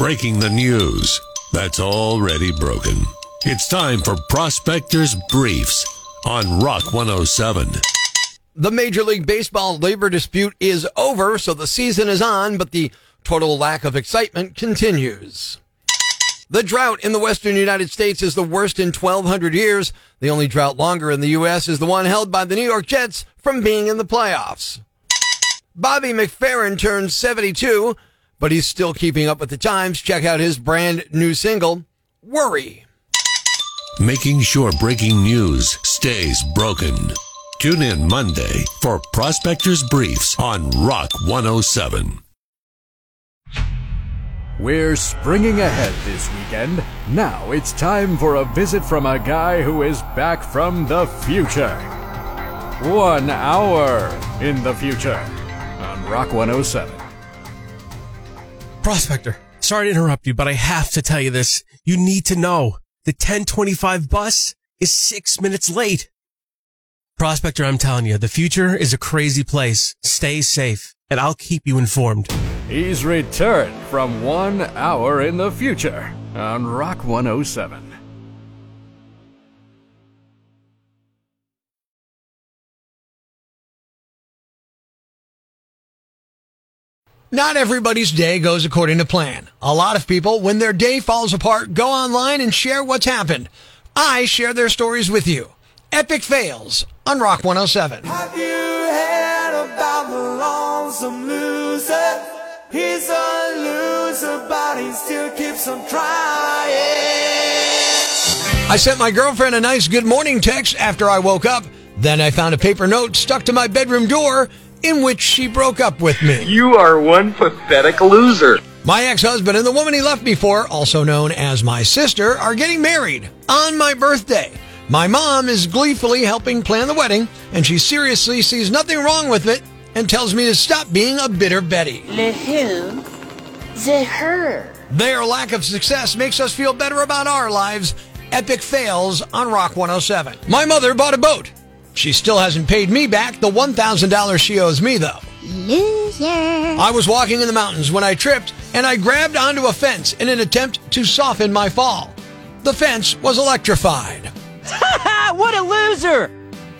breaking the news that's already broken. It's time for Prospectors Briefs on Rock 107. The Major League Baseball labor dispute is over, so the season is on, but the total lack of excitement continues. The drought in the western United States is the worst in 1200 years. The only drought longer in the U.S. is the one held by the New York Jets from being in the playoffs. Bobby McFerrin turned 72, but he's still keeping up with the times. Check out his brand new single, Worry. Making sure breaking news stays broken. Tune in Monday for Prospectors Briefs on Rock 107. We're springing ahead this weekend. Now it's time for a visit from a guy who is back from the future. One hour in the future on Rock 107. Prospector, sorry to interrupt you, but I have to tell you this. You need to know the 1025 bus is six minutes late. Prospector, I'm telling you, the future is a crazy place. Stay safe, and I'll keep you informed. He's returned from one hour in the future on Rock 107. Not everybody's day goes according to plan. A lot of people, when their day falls apart, go online and share what's happened. I share their stories with you. Epic fails on Rock 107. Have you heard about the lonesome loser? He's a loser, but he still keeps on trying. I sent my girlfriend a nice good morning text after I woke up. Then I found a paper note stuck to my bedroom door in which she broke up with me. You are one pathetic loser. My ex-husband and the woman he left me for, also known as my sister, are getting married on my birthday. My mom is gleefully helping plan the wedding, and she seriously sees nothing wrong with it and tells me to stop being a bitter Betty. The who? The her. Their lack of success makes us feel better about our lives. Epic fails on Rock 107. My mother bought a boat. She still hasn't paid me back the $1,000 she owes me, though. Loser. I was walking in the mountains when I tripped and I grabbed onto a fence in an attempt to soften my fall. The fence was electrified. what a loser!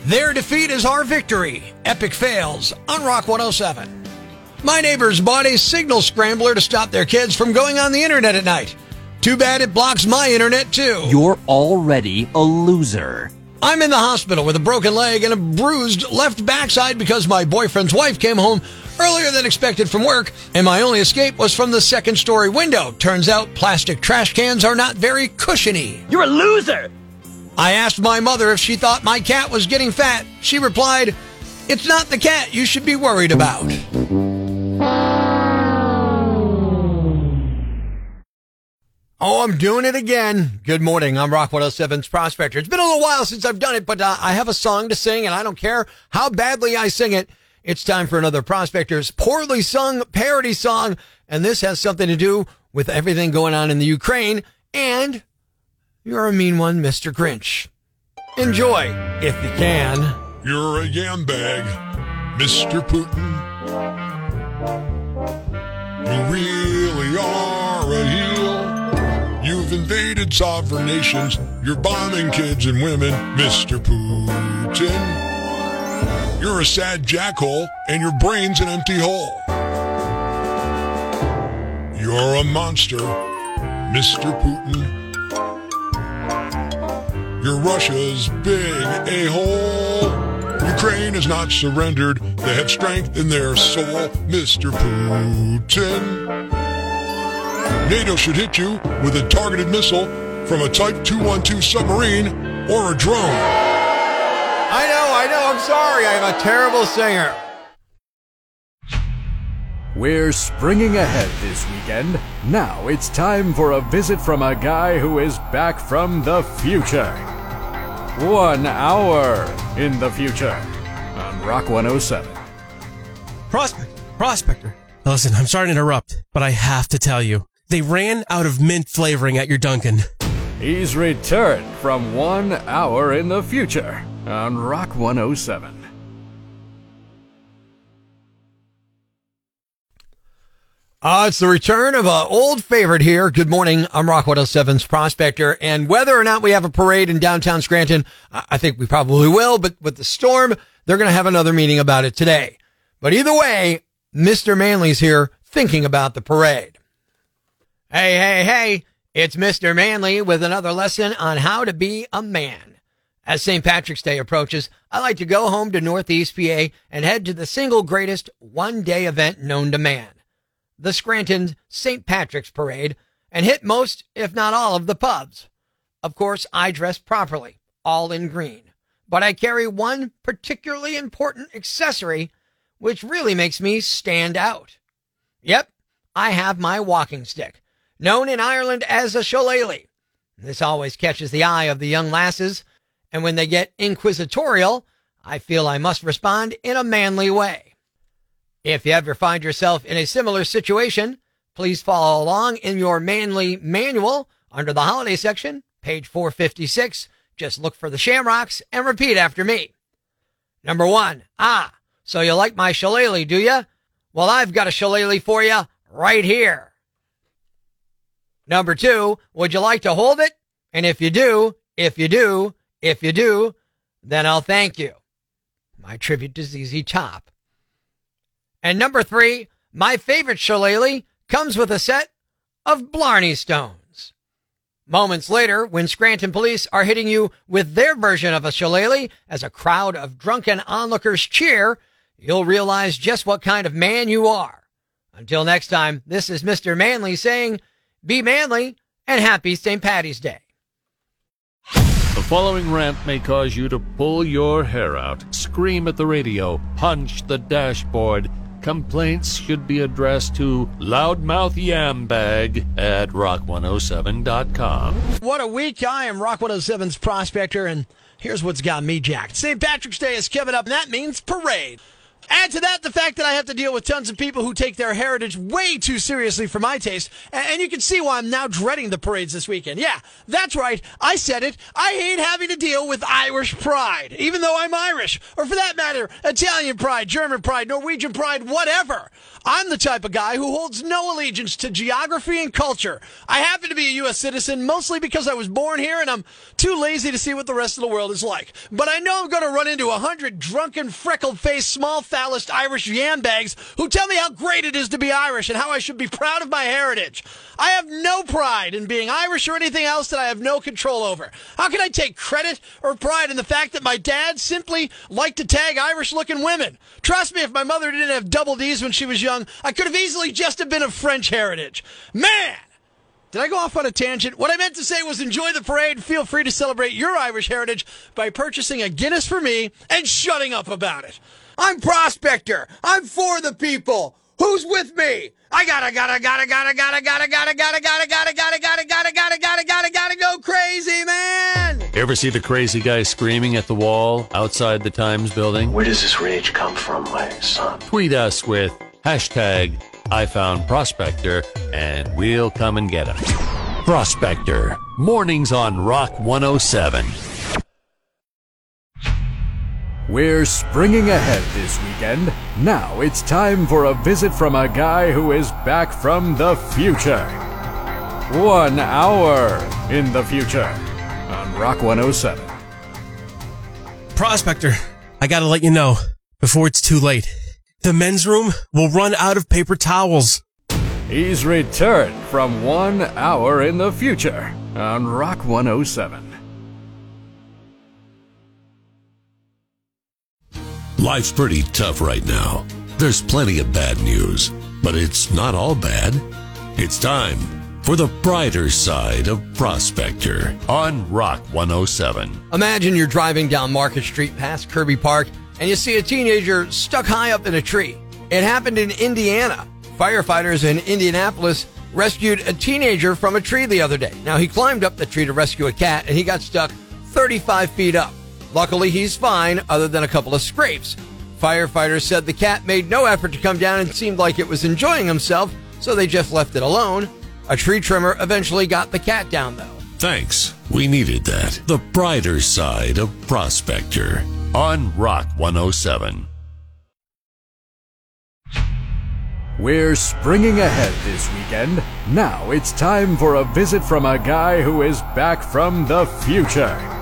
Their defeat is our victory. Epic fails on Rock 107. My neighbors bought a signal scrambler to stop their kids from going on the internet at night. Too bad it blocks my internet too. You're already a loser. I'm in the hospital with a broken leg and a bruised left backside because my boyfriend's wife came home earlier than expected from work, and my only escape was from the second story window. Turns out plastic trash cans are not very cushiony. You're a loser! I asked my mother if she thought my cat was getting fat. She replied, It's not the cat you should be worried about. Oh, I'm doing it again. Good morning. I'm Rock 107's Prospector. It's been a little while since I've done it, but uh, I have a song to sing, and I don't care how badly I sing it. It's time for another Prospector's poorly sung parody song, and this has something to do with everything going on in the Ukraine, and you're a mean one, Mr. Grinch. Enjoy, if you can. You're a yam bag, Mr. Putin. You really are invaded sovereign nations. You're bombing kids and women, Mr. Putin. You're a sad jackhole, and your brain's an empty hole. You're a monster, Mr. Putin. You're Russia's big a-hole. Ukraine has not surrendered. They have strength in their soul, Mr. Putin. NATO should hit you with a targeted missile from a Type 212 submarine or a drone. I know, I know, I'm sorry. I'm a terrible singer. We're springing ahead this weekend. Now it's time for a visit from a guy who is back from the future. One hour in the future on Rock 107. Prospector, Prospector. Listen, I'm sorry to interrupt, but I have to tell you. They ran out of mint flavoring at your Dunkin'. He's returned from one hour in the future on Rock 107. Uh, it's the return of an old favorite here. Good morning. I'm Rock 107's Prospector. And whether or not we have a parade in downtown Scranton, I I think we probably will. But with the storm, they're going to have another meeting about it today. But either way, Mr. Manley's here thinking about the parade. Hey, hey, hey. It's Mr. Manley with another lesson on how to be a man. As St. Patrick's Day approaches, I like to go home to Northeast PA and head to the single greatest one day event known to man the Scranton St. Patrick's Parade and hit most, if not all, of the pubs. Of course, I dress properly, all in green, but I carry one particularly important accessory which really makes me stand out. Yep, I have my walking stick, known in Ireland as a shillelagh. This always catches the eye of the young lasses, and when they get inquisitorial, I feel I must respond in a manly way. If you ever find yourself in a similar situation, please follow along in your manly manual under the holiday section, page 456. Just look for the shamrocks and repeat after me. Number one, ah, so you like my shillelagh, do you? Well, I've got a shillelagh for you right here. Number two, would you like to hold it? And if you do, if you do, if you do, then I'll thank you. My tribute to ZZ Top. And number three, my favorite shillelagh comes with a set of Blarney stones. Moments later, when Scranton police are hitting you with their version of a shillelagh as a crowd of drunken onlookers cheer, you'll realize just what kind of man you are. Until next time, this is Mr. Manley saying, be manly and happy St. Patty's Day. The following rant may cause you to pull your hair out, scream at the radio, punch the dashboard. Complaints should be addressed to loudmouth yambag at rock107.com. What a week. I am Rock 107's prospector, and here's what's got me jacked. St. Patrick's Day is coming up, and that means parade. Add to that the fact that I have to deal with tons of people who take their heritage way too seriously for my taste, and, you can see why I'm now dreading the parades this weekend. Yeah, that's right. I said it. I hate having to deal with Irish pride, even though I'm Irish, or for that matter, Italian pride, German pride, Norwegian pride, whatever. I'm the type of guy who holds no allegiance to geography and culture. I happen to be a U.S. citizen mostly because I was born here and I'm too lazy to see what the rest of the world is like. But I know I'm going to run into a hundred drunken, freckled-faced, small-phallus Irish yambags who tell me how great it is to be Irish and how I should be proud of my heritage. I have no pride in being Irish or anything else that I have no control over. How can I take credit or pride in the fact that my dad simply liked to tag Irish-looking women? Trust me, if my mother didn't have double D's when she was young, I could have easily just have been of French heritage. Man! Did I go off on a tangent? What I meant to say was enjoy the parade. Feel free to celebrate your Irish heritage by purchasing a Guinness for me and shutting up about it. I'm Prospector. I'm for the people. Who's with me? I gotta, gotta, gotta, gotta, gotta, gotta, gotta, gotta, gotta, gotta, gotta, gotta, gotta, gotta, gotta, gotta, gotta go crazy, man! Ever see the crazy guy screaming at the wall outside the Times building? Where does this rage come from, my son? Tweet us with hashtag I found Prospector and we'll come and get him. Prospector, mornings on Rock 107. We're springing ahead this weekend. Now it's time for a visit from a guy who is back from the future. One hour in the future on Rock 107. Prospector, I gotta let you know before it's too late. The men's room will run out of paper towels. He's returned from one hour in the future on Rock 107. Life's pretty tough right now. There's plenty of bad news, but it's not all bad. It's time for the brighter side of Prospector on Rock 107. Imagine you're driving down Market Street past Kirby Park and you see a teenager stuck high up in a tree. It happened in Indiana. Firefighters in Indianapolis rescued a teenager from a tree the other day. Now, he climbed up the tree to rescue a cat and he got stuck 35 feet up. Luckily, he's fine, other than a couple of scrapes. Firefighters said the cat made no effort to come down and seemed like it was enjoying himself, so they just left it alone. A tree trimmer eventually got the cat down, though. Thanks. We needed that. The brighter side of Prospector on Rock 107. We're springing ahead this weekend. Now it's time for a visit from a guy who is back from the future.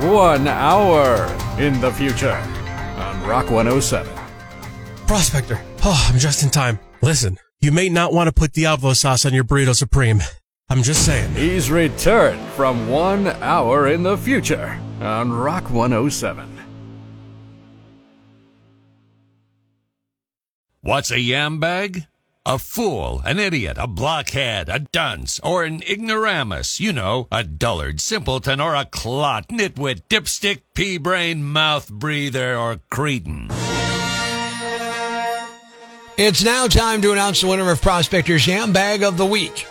One hour in the future on Rock 107. Prospector. Oh, I'm just in time. Listen, you may not want to put Diablo sauce on your burrito supreme. I'm just saying. He's returned from one hour in the future on Rock 107. What's a yam bag? A fool, an idiot, a blockhead, a dunce, or an ignoramus. You know, a dullard, simpleton, or a clot, nitwit, dipstick, pea brain, mouth breather, or cretin. It's now time to announce the winner of Prospector's Yam Bag of the Week.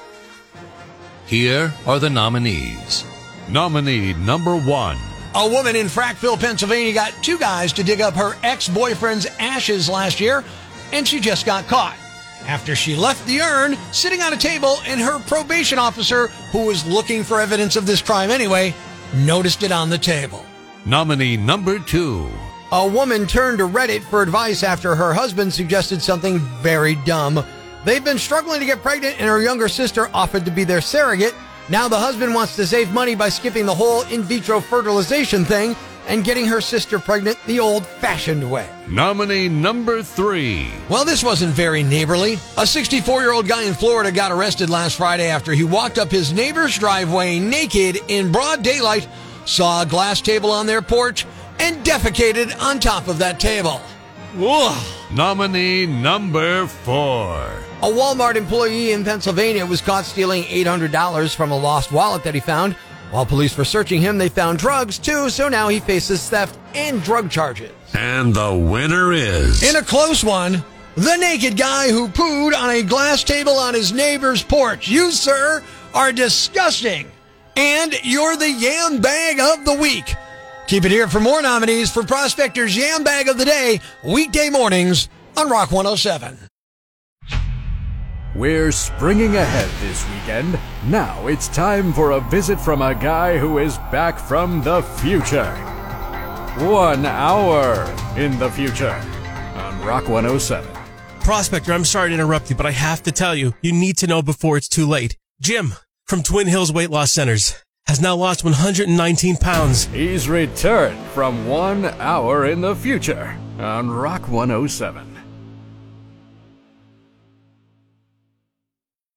Here are the nominees. Nominee number one. A woman in Frackville, Pennsylvania got two guys to dig up her ex boyfriend's ashes last year, and she just got caught. After she left the urn sitting on a table, and her probation officer, who was looking for evidence of this crime anyway, noticed it on the table. Nominee number two. A woman turned to Reddit for advice after her husband suggested something very dumb. They've been struggling to get pregnant, and her younger sister offered to be their surrogate. Now the husband wants to save money by skipping the whole in vitro fertilization thing and getting her sister pregnant the old fashioned way. Nominee number three. Well, this wasn't very neighborly. A 64 year old guy in Florida got arrested last Friday after he walked up his neighbor's driveway naked in broad daylight, saw a glass table on their porch, and defecated on top of that table. Ugh. Nominee number four. A Walmart employee in Pennsylvania was caught stealing $800 from a lost wallet that he found. While police were searching him, they found drugs too, so now he faces theft and drug charges. And the winner is. In a close one, the naked guy who pooed on a glass table on his neighbor's porch. You, sir, are disgusting. And you're the yam bag of the week. Keep it here for more nominees for Prospector's Yam Bag of the Day, weekday mornings on Rock 107. We're springing ahead this weekend. Now it's time for a visit from a guy who is back from the future. One hour in the future on Rock 107. Prospector, I'm sorry to interrupt you, but I have to tell you, you need to know before it's too late. Jim from Twin Hills Weight Loss Centers has now lost 119 pounds. He's returned from one hour in the future on Rock 107.